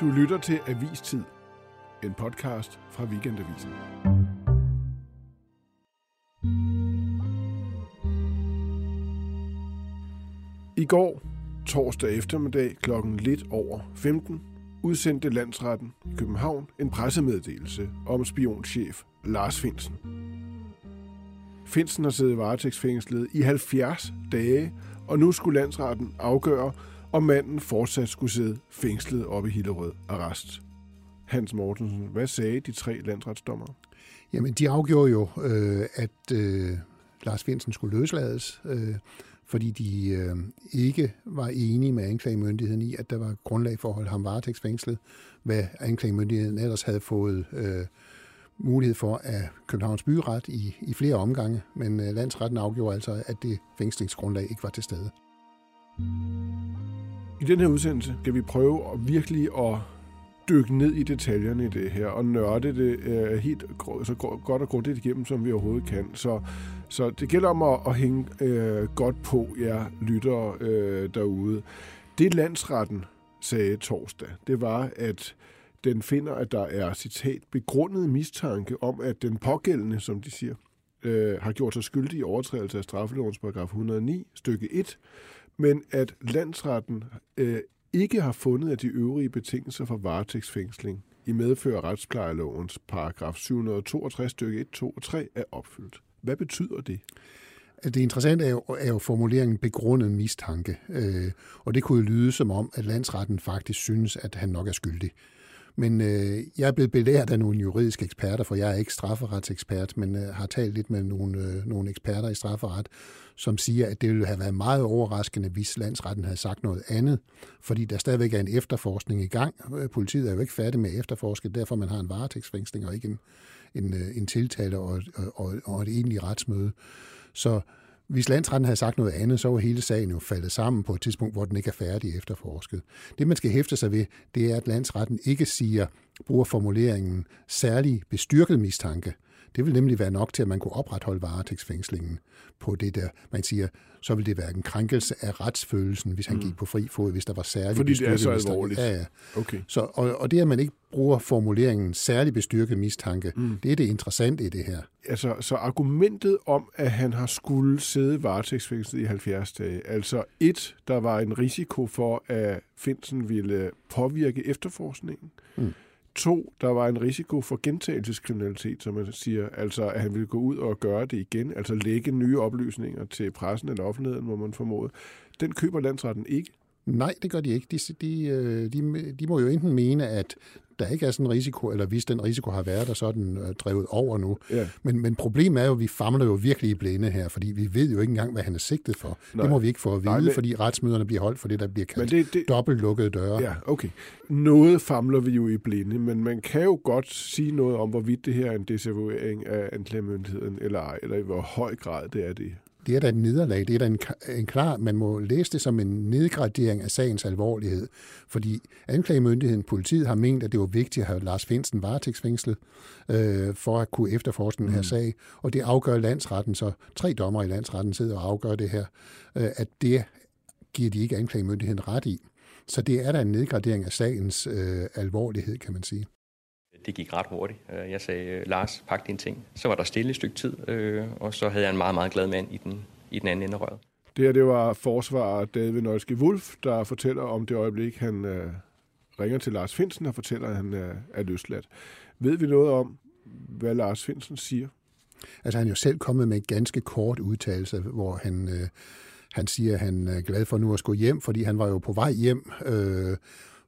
Du lytter til Avistid, en podcast fra Weekendavisen. I går, torsdag eftermiddag klokken lidt over 15, udsendte landsretten i København en pressemeddelelse om spionchef Lars Finsen. Finsen har siddet varetægtsfængslet i 70 dage, og nu skulle landsretten afgøre, og manden fortsat skulle sidde fængslet op i Hillerød arrest. Hans Mortensen, hvad sagde de tre landsretsdommer? Jamen, de afgjorde jo, øh, at øh, Lars Finsen skulle løslades, øh, fordi de øh, ikke var enige med anklagemyndigheden i, at der var grundlag for at holde ham varetægtsfængslet, hvad anklagemyndigheden ellers havde fået øh, mulighed for af Københavns Byret i, i flere omgange, men øh, landsretten afgjorde altså, at det fængslingsgrundlag ikke var til stede. I den her udsendelse skal vi prøve at virkelig at dykke ned i detaljerne i det her og nørde det øh, helt så godt og grundigt igennem, som vi overhovedet kan. Så, så det gælder om at, at hænge øh, godt på jer lyttere øh, derude. Det landsretten sagde torsdag, det var, at den finder, at der er, citat, begrundet mistanke om, at den pågældende, som de siger, øh, har gjort sig skyldig i overtrædelse af straffelovens paragraf 109, stykke 1, men at landsretten øh, ikke har fundet, at de øvrige betingelser for varetægtsfængsling i medfør af retsplejelovens paragraf 762 stykke 1, 2 og 3 er opfyldt. Hvad betyder det? Det interessante er jo, er jo formuleringen begrundet mistanke, øh, og det kunne jo lyde som om, at landsretten faktisk synes, at han nok er skyldig. Men øh, jeg er blevet belært af nogle juridiske eksperter, for jeg er ikke strafferetsekspert, men øh, har talt lidt med nogle, øh, nogle eksperter i strafferet, som siger, at det ville have været meget overraskende, hvis landsretten havde sagt noget andet, fordi der stadigvæk er en efterforskning i gang. Øh, politiet er jo ikke færdig med at efterforske, derfor man har en varetægtsfængsling og ikke en, en, øh, en tiltale og, og, og et egentligt retsmøde. Så hvis landsretten havde sagt noget andet, så var hele sagen jo faldet sammen på et tidspunkt, hvor den ikke er færdig efterforsket. Det, man skal hæfte sig ved, det er, at landsretten ikke siger, bruger formuleringen særlig bestyrket mistanke. Det vil nemlig være nok til, at man kunne opretholde varetægtsfængslingen på det der, man siger, så vil det være en krænkelse af retsfølelsen, hvis han mm. gik på fri fod, hvis der var særlig Fordi det er så alvorligt. Ja, ja. Okay. Så, og, og det, at man ikke bruger formuleringen særlig bestyrket mistanke, mm. det er det interessante i det her. Altså, så argumentet om, at han har skulle sidde varetægtsfængslet i 70 dage, altså et, der var en risiko for, at Finsen ville påvirke efterforskningen, mm. To, der var en risiko for gentagelseskriminalitet, som man siger, altså at han ville gå ud og gøre det igen, altså lægge nye oplysninger til pressen eller offentligheden, må man formode. Den køber landsretten ikke. Nej, det gør de ikke. De, de, øh, de, de må jo enten mene, at der ikke er sådan en risiko, eller hvis den risiko har været der, så er den øh, drevet over nu. Ja. Men, men problemet er jo, at vi famler jo virkelig i blinde her, fordi vi ved jo ikke engang, hvad han er sigtet for. Nej. Det må vi ikke få at vide, Nej, men... fordi retsmøderne bliver holdt for det, der bliver kaldt det, det... dobbelt lukkede døre. Ja, okay. Noget famler vi jo i blinde, men man kan jo godt sige noget om, hvorvidt det her er en desavouering af anklagemyndigheden, eller ej, eller i hvor høj grad det er det det er da et nederlag. Det er da en, en klar, man må læse det som en nedgradering af sagens alvorlighed. Fordi anklagemyndigheden, politiet har ment, at det var vigtigt at have Lars Finsen varetægtsfængslet øh, for at kunne efterforske den her mm. sag. Og det afgør landsretten, så tre dommer i landsretten sidder og afgør det her, øh, at det giver de ikke anklagemyndigheden ret i. Så det er da en nedgradering af sagens øh, alvorlighed, kan man sige. Det gik ret hurtigt. Øh, jeg sagde, øh, Lars, pak dine ting. Så var der stille et stykke tid, øh, og så havde jeg en meget, meget glad mand i den, i den anden ende af røret. Det her, det var forsvarer David Nøjski Wolf, der fortæller om det øjeblik, han øh, ringer til Lars Finsen og fortæller, at han øh, er løsladt. Ved vi noget om, hvad Lars Finsen siger? Altså han er jo selv kommet med en ganske kort udtalelse, hvor han, øh, han siger, at han er glad for nu at skulle hjem, fordi han var jo på vej hjem øh,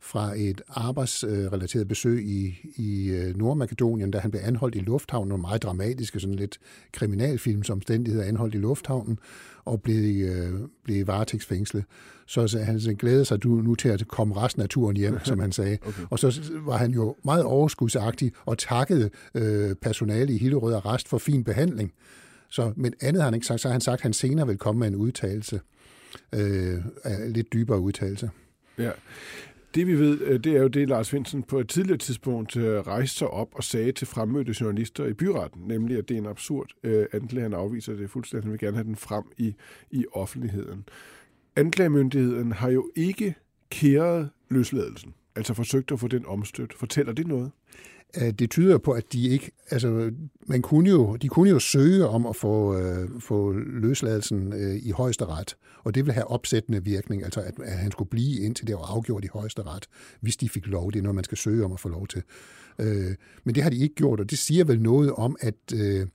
fra et arbejdsrelateret besøg i, i øh, Nordmakedonien, da han blev anholdt i lufthavnen, nogle meget dramatiske, sådan lidt kriminalfilmsomstændigheder, anholdt i lufthavnen, og blev, øh, blev varetægtsfængslet. Så, så han så glædede sig nu til at komme resten af turen hjem, som han sagde. Okay. Og så var han jo meget overskudsagtig og takkede øh, personale i Hillerød Arrest for fin behandling. Så, men andet har han ikke sagt, så har han sagt, at han senere vil komme med en udtalelse, øh, lidt dybere udtalelse. Ja. Det vi ved, øh, det er jo det, Lars Finsen på et tidligere tidspunkt øh, rejste sig op og sagde til fremmødte journalister i byretten, nemlig at det er en absurd øh, anklage. Han afviser det fuldstændig. Han vil gerne have den frem i, i offentligheden. Anklagemyndigheden har jo ikke kæret løsladelsen. altså forsøgt at få den omstødt. Fortæller det noget? Det tyder på, at de ikke, altså man kunne jo, de kunne jo søge om at få, øh, få løsladelsen øh, i højeste ret, og det vil have opsættende virkning, altså at, at han skulle blive indtil det var afgjort i højeste ret, hvis de fik lov. Det er noget, man skal søge om at få lov til. Øh, men det har de ikke gjort, og det siger vel noget om, at, øh,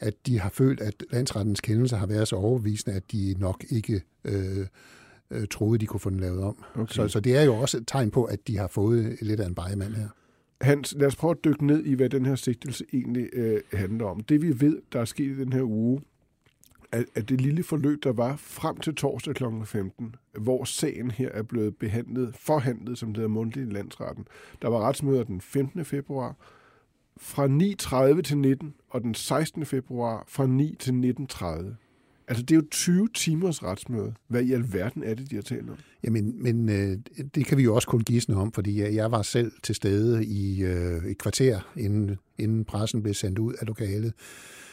at de har følt, at landsrettens kendelse har været så overbevisende, at de nok ikke øh, øh, troede, de kunne få den lavet om. Okay. Så, så det er jo også et tegn på, at de har fået lidt af en bejemand her. Hans, lad os prøve at dykke ned i, hvad den her sigtelse egentlig øh, handler om. Det vi ved, der er sket i den her uge, at, at det lille forløb, der var frem til torsdag kl. 15, hvor sagen her er blevet behandlet, forhandlet, som det hedder mundtligt i landsretten. Der var retsmøder den 15. februar fra 9.30 til 19, og den 16. februar fra 9 til 19.30. Altså, det er jo 20 timers retsmøde. Hvad i alverden er det, de har talt om? Jamen, men øh, det kan vi jo også kun gisne om, fordi jeg, jeg var selv til stede i øh, et kvarter, inden, inden pressen blev sendt ud af lokalet.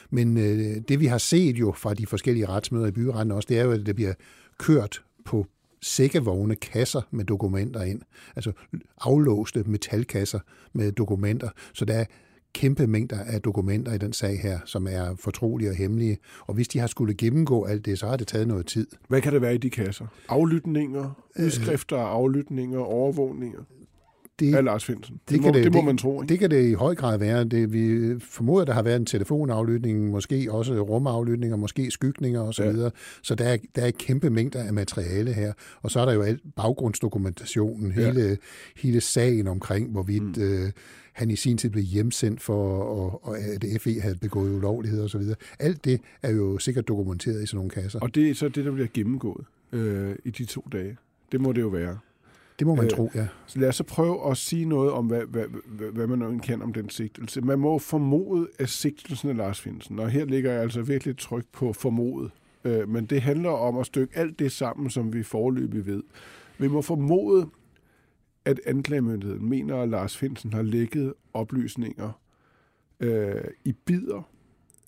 Men øh, det, vi har set jo fra de forskellige retsmøder i byretten også, det er jo, at det bliver kørt på sækkevogne kasser med dokumenter ind. Altså aflåste metalkasser med dokumenter. Så der er kæmpe mængder af dokumenter i den sag her, som er fortrolige og hemmelige. Og hvis de har skulle gennemgå alt det, så har det taget noget tid. Hvad kan det være i de kasser? Aflytninger, udskrifter af aflytninger, overvågninger? det, af Lars Finsen. Det, det, må, det, det må man tro. Ikke? Det kan det i høj grad være. Det, vi formoder, der har været en telefonaflytning, måske også rumaflytninger, måske skygninger osv. Så, ja. så der er, der er kæmpe mængder af materiale her. Og så er der jo alt baggrundsdokumentationen, ja. hele, hele sagen omkring, hvorvidt mm. øh, han i sin tid blev hjemsendt for, og, og at FE havde begået ulovligheder osv. Alt det er jo sikkert dokumenteret i sådan nogle kasser. Og det er så det, der bliver gennemgået øh, i de to dage. Det må det jo være. Det må man øh, tro, ja. Så lad os så prøve at sige noget om, hvad, hvad, hvad, hvad man kan om den sigtelse. Man må formode, at sigtelsen af Lars Finsen, og her ligger jeg altså virkelig tryk på formodet, øh, men det handler om at stykke alt det sammen, som vi forløbig ved. Vi må formode, at anklagemyndigheden mener, at Lars Finsen har lækket oplysninger øh, i bider,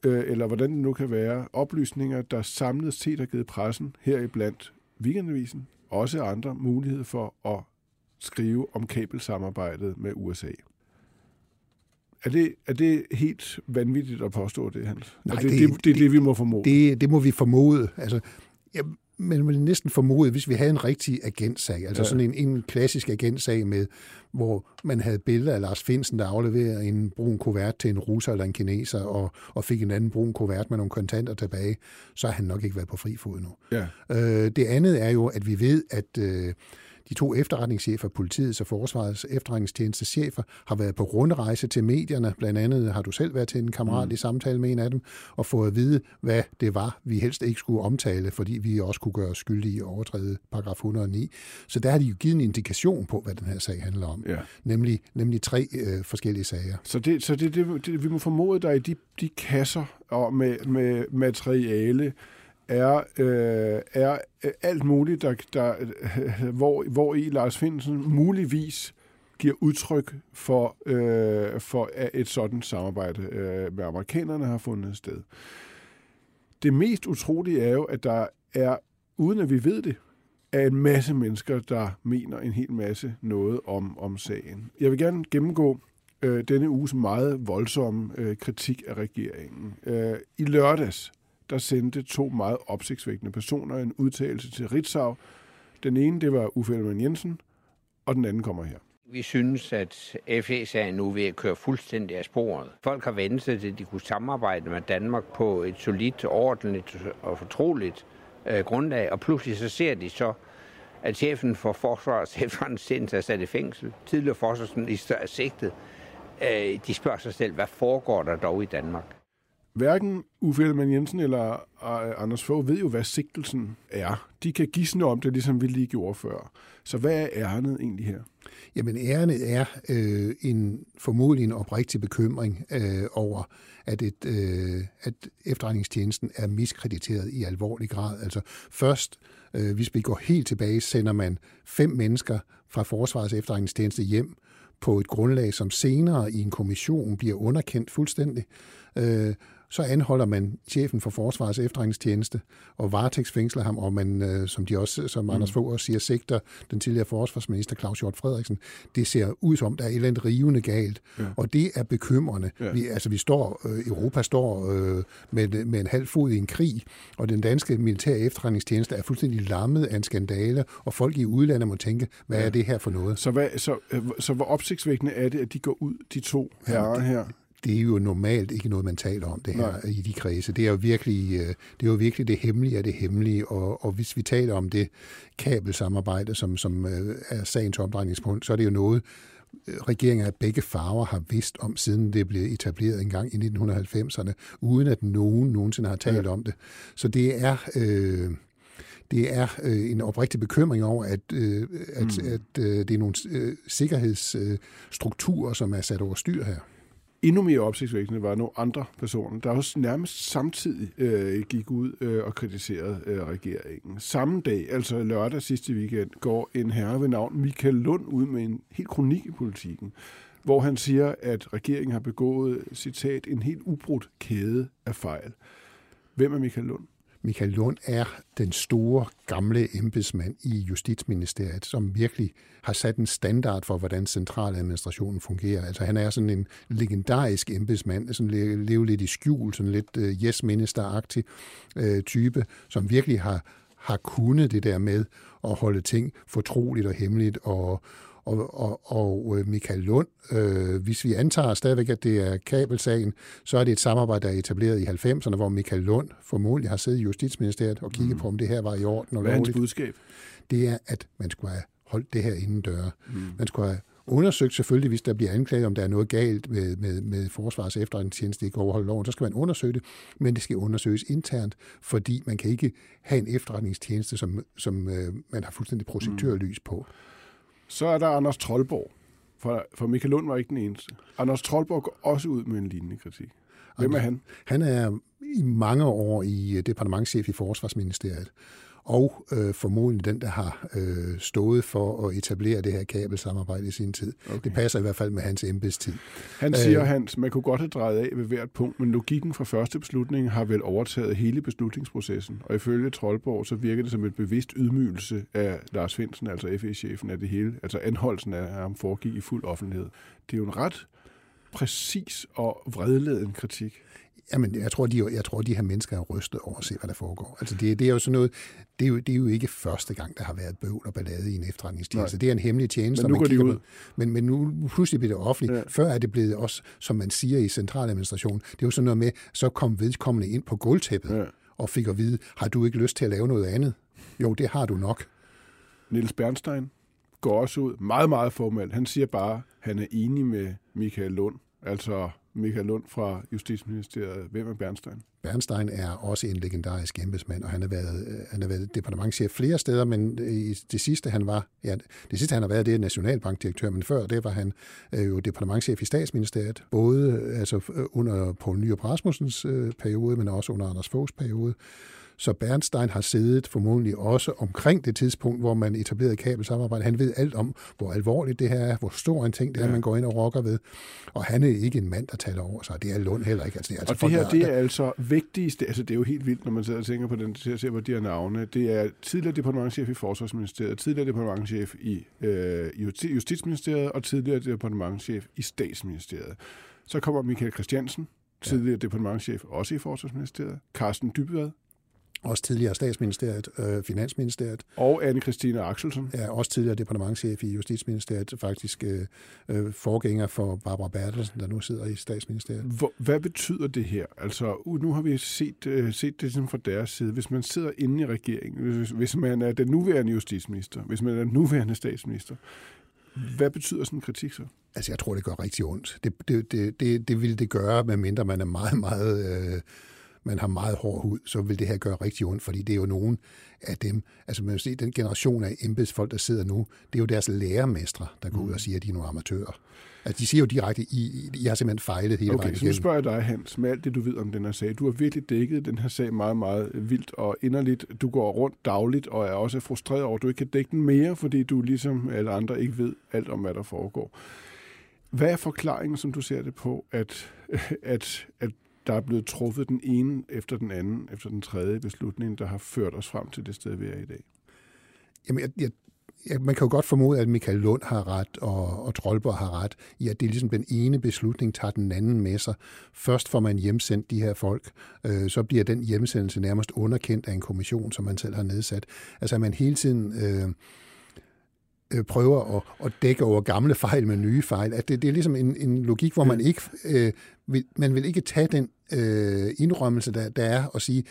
øh, eller hvordan det nu kan være, oplysninger, der samlet set har givet pressen, heriblandt Weekendavisen, også andre mulighed for at skrive om kabelsamarbejdet med USA. Er det, er det helt vanvittigt at påstå det, Hans? Nej, er det, det, det, det er det, vi må formode? Det, det må vi formode. Altså, jeg, man vil næsten formode, hvis vi havde en rigtig agentsag, altså ja. sådan en, en klassisk agentsag med, hvor man havde billeder af Lars Finsen, der afleverede en brun kuvert til en russer eller en kineser, og, og fik en anden brun kuvert med nogle kontanter tilbage, så har han nok ikke været på fri fod nu. Ja. Øh, det andet er jo, at vi ved, at øh, de to efterretningschefer, politiets og forsvarets efterretningstjenestechefer, har været på rundrejse til medierne. Blandt andet har du selv været til en kammerat mm. samtale med en af dem, og fået at vide, hvad det var, vi helst ikke skulle omtale, fordi vi også kunne gøre skyldige i overtræde paragraf 109. Så der har de jo givet en indikation på, hvad den her sag handler om. Ja. Nemlig, nemlig tre øh, forskellige sager. Så, det, så det, det, det, vi må formode, der i de, de kasser og med, med materiale, er, øh, er øh, alt muligt, der, der, hvor, hvor i Lars Finsen muligvis giver udtryk for, øh, for at et sådan samarbejde øh, med amerikanerne har fundet sted. Det mest utrolige er jo, at der er, uden at vi ved det, er en masse mennesker, der mener en hel masse noget om, om sagen. Jeg vil gerne gennemgå øh, denne uges meget voldsomme øh, kritik af regeringen. Øh, I lørdags der sendte to meget opsigtsvækkende personer en udtalelse til Ritzau. Den ene, det var Uffe Ellemann Jensen, og den anden kommer her. Vi synes, at FE-sagen nu er ved at køre fuldstændig af sporet. Folk har vendt sig til, at de kunne samarbejde med Danmark på et solidt, ordentligt og fortroligt øh, grundlag, og pludselig så ser de så, at chefen for Forsvarets efterretningstjeneste er sat i fængsel. Tidligere forsvarsminister er sigtet. Øh, de spørger sig selv, hvad foregår der dog i Danmark? Hverken Uffe Ellemann Jensen eller øh, Anders Fogh ved jo, hvad sigtelsen er. De kan gisne om det, ligesom vi lige gjorde før. Så hvad er ærnet egentlig her? Jamen ærnet er øh, en formodentlig en oprigtig bekymring øh, over, at, et, øh, at efterretningstjenesten er miskrediteret i alvorlig grad. Altså først, øh, hvis vi går helt tilbage, sender man fem mennesker fra Forsvarets efterretningstjeneste hjem på et grundlag, som senere i en kommission bliver underkendt fuldstændig. Øh, så anholder man chefen for Forsvarets efterretningstjeneste og varetægtsfængsler ham, og man, øh, som de også, som mm. Anders Fogh også siger, sigter den tidligere forsvarsminister Claus Hjort Frederiksen. Det ser ud som, der er et eller andet rivende galt, ja. og det er bekymrende. Ja. Vi, altså, vi står, øh, Europa står øh, med, med en halv fod i en krig, og den danske militære efterretningstjeneste er fuldstændig lammet af en skandale, og folk i udlandet må tænke, hvad ja. er det her for noget? Så, hvad, så, øh, så hvor opsigtsvækkende er det, at de går ud, de to herrer ja, her? Det er jo normalt ikke noget, man taler om det her Nej. i de kredse. Det er jo virkelig øh, det, er jo virkelig det hemmelige af det hemmelige, og, og hvis vi taler om det kabelsamarbejde, som, som øh, er sagens omdrejningspunkt, så er det jo noget, øh, regeringer af begge farver har vidst om, siden det blev etableret en gang i 1990'erne, uden at nogen nogensinde har talt ja. om det. Så det er... Øh, det er øh, en oprigtig bekymring over, at, øh, at, mm. at øh, det er nogle øh, sikkerhedsstrukturer, som er sat over styr her endnu mere opsigtsvækkende var nogle andre personer, der også nærmest samtidig øh, gik ud øh, og kritiserede øh, regeringen. Samme dag, altså lørdag sidste weekend, går en herre ved navn Michael Lund ud med en helt kronik i politikken, hvor han siger, at regeringen har begået, citat, en helt ubrudt kæde af fejl. Hvem er Michael Lund? Michael Lund er den store, gamle embedsmand i Justitsministeriet, som virkelig har sat en standard for, hvordan centraladministrationen fungerer. Altså han er sådan en legendarisk embedsmand, sådan lever lidt i skjul, sådan lidt uh, yes minister uh, øh, type, som virkelig har, har kunnet det der med at holde ting fortroligt og hemmeligt og, og, og, og øh, Michael Lund, øh, hvis vi antager stadigvæk, at det er kabelsagen, så er det et samarbejde, der er etableret i 90'erne, hvor Michael Lund formodentlig har siddet i Justitsministeriet og kigget mm. på, om det her var i orden. Og Hvad er hans budskab? Det er, at man skulle have holdt det her inden døre. Mm. Man skulle have undersøgt selvfølgelig, hvis der bliver anklaget, om der er noget galt med, med, med Forsvars efterretningstjeneste, ikke overholde loven, så skal man undersøge det, men det skal undersøges internt, fordi man kan ikke have en efterretningstjeneste, som, som øh, man har fuldstændig projektørlys på. Så er der Anders Troldborg, for, for Michael Lund var ikke den eneste. Anders Troldborg går også ud med en lignende kritik. Hvem er han? Han er i mange år i øh, departementchef i Forsvarsministeriet og øh, formodentlig den, der har øh, stået for at etablere det her kabelsamarbejde i sin tid. Okay. Det passer i hvert fald med hans embedstid. Han siger, øh, Hans, man kunne godt have drejet af ved hvert punkt, men logikken fra første beslutning har vel overtaget hele beslutningsprocessen, og ifølge Troldborg, så virker det som et bevidst ydmygelse af Lars Finsen, altså FE-chefen af det hele, altså anholdelsen af ham foregik i fuld offentlighed. Det er jo en ret præcis og vredladen kritik. Jamen, jeg tror, de, jeg tror, de her mennesker er rystet over at se, hvad der foregår. Altså, det, det er jo sådan noget, det er jo, det er jo ikke første gang, der har været bøvl og ballade i en efterretningstjeneste. Det er en hemmelig tjeneste. Men nu går de ud. På, men, men nu pludselig bliver det offentligt. Ja. Før er det blevet også, som man siger i centraladministrationen, det er jo sådan noget med, så kom vedkommende ind på gulvtæppet ja. og fik at vide, har du ikke lyst til at lave noget andet? Jo, det har du nok. Niels Bernstein går også ud, meget, meget formelt. Han siger bare, at han er enig med Michael Lund. Altså, Michael Lund fra Justitsministeriet. Hvem er Bernstein? Bernstein er også en legendarisk embedsmand, og han har været, øh, han har været departementchef flere steder, men i det sidste han var, ja, det sidste han har været, det er nationalbankdirektør, men før det var han øh, jo departementchef i statsministeriet, både øh, altså øh, under Poul Nyrup Rasmussens øh, periode, men også under Anders Foghs periode. Så Bernstein har siddet formodentlig også omkring det tidspunkt, hvor man etablerede kabelsamarbejde. Han ved alt om, hvor alvorligt det her er, hvor stor en ting det er, ja. man går ind og rokker ved. Og han er ikke en mand, der taler over sig. Det er Lund heller ikke. Altså, det er altså og det her, der, det er altså vigtigste, altså det er jo helt vildt, når man sidder og tænker på den, til at se på de her navne. Det er tidligere departementchef i Forsvarsministeriet, tidligere departementchef i øh, Justitsministeriet og tidligere departementchef i Statsministeriet. Så kommer Michael Christiansen, tidligere ja. departementchef også i Forsvarsministeriet. Carsten Dybvad, også tidligere statsministeriet, øh, finansministeriet. Og Anne-Christine Axelsen. Ja, også tidligere departementchef i Justitsministeriet, faktisk øh, øh, forgænger for Barbara Bertelsen, der nu sidder i statsministeriet. Hvor, hvad betyder det her? Altså, nu har vi set, øh, set det fra deres side. Hvis man sidder inde i regeringen, hvis, hvis man er den nuværende justitsminister, hvis man er den nuværende statsminister, hvad betyder sådan en kritik så? Altså, jeg tror, det gør rigtig ondt. Det, det, det, det, det vil det gøre, medmindre man er meget, meget... Øh, man har meget hård hud, så vil det her gøre rigtig ondt, fordi det er jo nogen af dem, altså man vil se, den generation af embedsfolk, der sidder nu, det er jo deres lærermestre, der går ud og mm. siger, at de er nogle amatører. Altså, de siger jo direkte, I, I har simpelthen fejlet hele okay, vejen så nu spørger jeg dig, Hans, med alt det, du ved om den her sag. Du har virkelig dækket den her sag meget, meget vildt og inderligt. Du går rundt dagligt og er også frustreret over, at du ikke kan dække den mere, fordi du ligesom alle andre ikke ved alt om, hvad der foregår. Hvad er forklaringen, som du ser det på, at, at, at der er blevet truffet den ene efter den anden, efter den tredje beslutning, der har ført os frem til det sted, vi er i dag. Jamen, jeg, jeg, jeg, man kan jo godt formode, at Michael Lund har ret, og, og Trollborg har ret, i at det er ligesom den ene beslutning, tager den anden med sig. Først får man hjemsendt de her folk, øh, så bliver den hjemsendelse nærmest underkendt af en kommission, som man selv har nedsat. Altså, at man hele tiden... Øh, øh, prøver at, at dække over gamle fejl med nye fejl. At det, det er ligesom en, en logik, hvor man ikke øh, vil, man vil ikke tage den øh, indrømmelse, der, der er, og sige,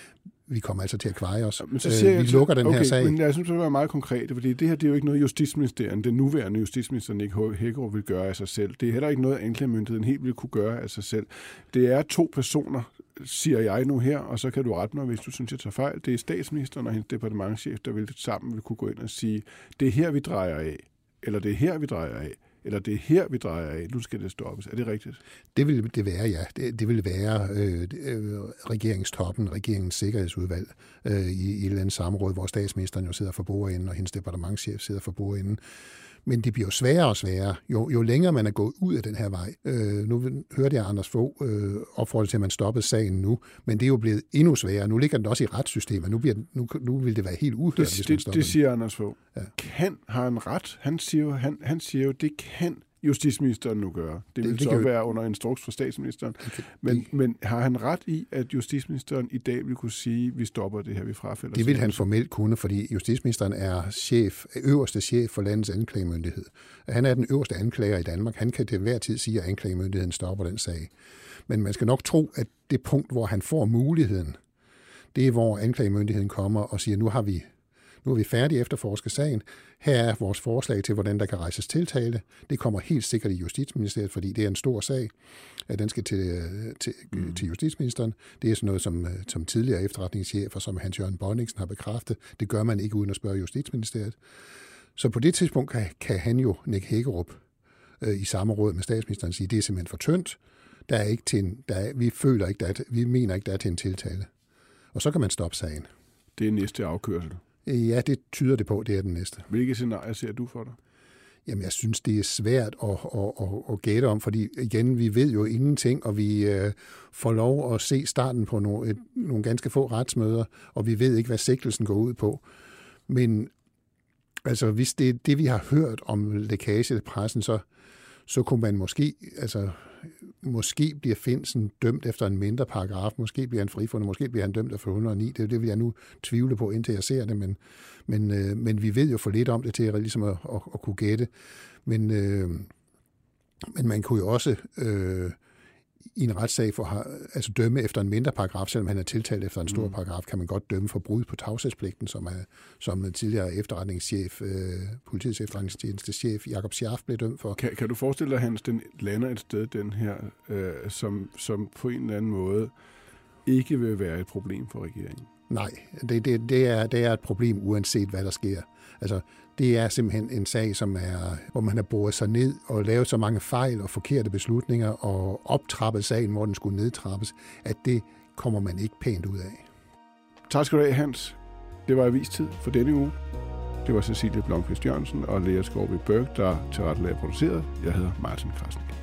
vi kommer altså til at kveje os. Men så siger øh, vi jeg, lukker den okay, her sag. Men jeg synes, det var meget konkret, fordi det her det er jo ikke noget, justitsministeriet, den nuværende justitsminister Nick Hækkerup vil gøre af sig selv. Det er heller ikke noget, anklagemyndigheden helt vil kunne gøre af sig selv. Det er to personer, siger jeg nu her, og så kan du rette mig, hvis du synes, jeg tager fejl. Det er statsministeren og hendes departementchef, der vil sammen vil kunne gå ind og sige, det er her, vi drejer af, eller det er her, vi drejer af eller det er her, vi drejer af, nu skal det stoppes. Er det rigtigt? Det vil det være, ja. Det, det vil være øh, øh, regeringstoppen, regeringens sikkerhedsudvalg øh, i, i et eller andet samråd, hvor statsministeren jo sidder for bordenden, og hendes departementchef sidder for bordenden. Men det bliver jo sværere og sværere, jo, jo længere man er gået ud af den her vej. Øh, nu hørte jeg Anders Fogh øh, opfordre til, at man stoppede sagen nu, men det er jo blevet endnu sværere. Nu ligger den også i retssystemet. Nu, bliver, nu, nu vil det være helt uhørt, det, hvis man det, det siger Anders Fogh. Ja. Kan har han ret? Han siger, jo, han, han siger jo, det kan justitsministeren nu gøre. Det vil det, det så være under instruks for statsministeren. Okay. Men, men har han ret i, at justitsministeren i dag vil kunne sige, at vi stopper det her, vi frafælder? Det vil han formelt kunne, fordi justitsministeren er chef, øverste chef for landets anklagemyndighed. Han er den øverste anklager i Danmark. Han kan til hver tid sige, at anklagemyndigheden stopper den sag. Men man skal nok tro, at det punkt, hvor han får muligheden, det er, hvor anklagemyndigheden kommer og siger, nu har vi nu er vi færdige efterforske sagen. Her er vores forslag til, hvordan der kan rejses tiltale. Det kommer helt sikkert i Justitsministeriet, fordi det er en stor sag. Den skal til, til, mm. til Justitsministeren. Det er sådan noget, som, som tidligere efterretningschefer, som Hans-Jørgen Bonningsen har bekræftet. Det gør man ikke uden at spørge Justitsministeriet. Så på det tidspunkt kan, kan han jo, Nick Hækkerup, øh, i samme råd med statsministeren sige, det er simpelthen for tyndt. Der er ikke til en, der er, vi føler ikke, der er, vi mener ikke, der er til en tiltale. Og så kan man stoppe sagen. Det er næste afkørsel. Ja, det tyder det på, det er den næste. Hvilke scenarier ser du for dig? Jamen, jeg synes, det er svært at, at, at, at gætte om, fordi igen, vi ved jo ingenting, og vi øh, får lov at se starten på nogle, et, nogle ganske få retsmøder, og vi ved ikke, hvad sigtelsen går ud på. Men altså, hvis det er det, vi har hørt om lækage til pressen, så, så kunne man måske, altså måske bliver Finsen dømt efter en mindre paragraf, måske bliver han frifundet, måske bliver han dømt efter 109. Det, det vil jeg nu tvivle på, indtil jeg ser det, men, men, øh, men vi ved jo for lidt om det til at, ligesom at, at, at kunne gætte. Men, øh, men man kunne jo også øh, i en retssag for altså dømme efter en mindre paragraf, selvom han er tiltalt efter en stor mm. paragraf, kan man godt dømme for brud på tavshedspligten, som er som tidligere efterretningschef, øh, politiets efterretningstjeneste chef Jakob Schaff blev dømt for. Kan, kan du forestille dig, at Hans, den lander et sted, den her, øh, som, som på en eller anden måde ikke vil være et problem for regeringen? Nej, det, det, det, er, det er et problem, uanset hvad der sker. Altså, det er simpelthen en sag, som er, hvor man har boret sig ned og lavet så mange fejl og forkerte beslutninger og optrappet sagen, hvor den skulle nedtrappes, at det kommer man ikke pænt ud af. Tak skal du have, Hans. Det var tid for denne uge. Det var Cecilie Blomqvist Jørgensen og Lea Skorby Berg, der til ret produceret. Jeg hedder Martin Krasnik.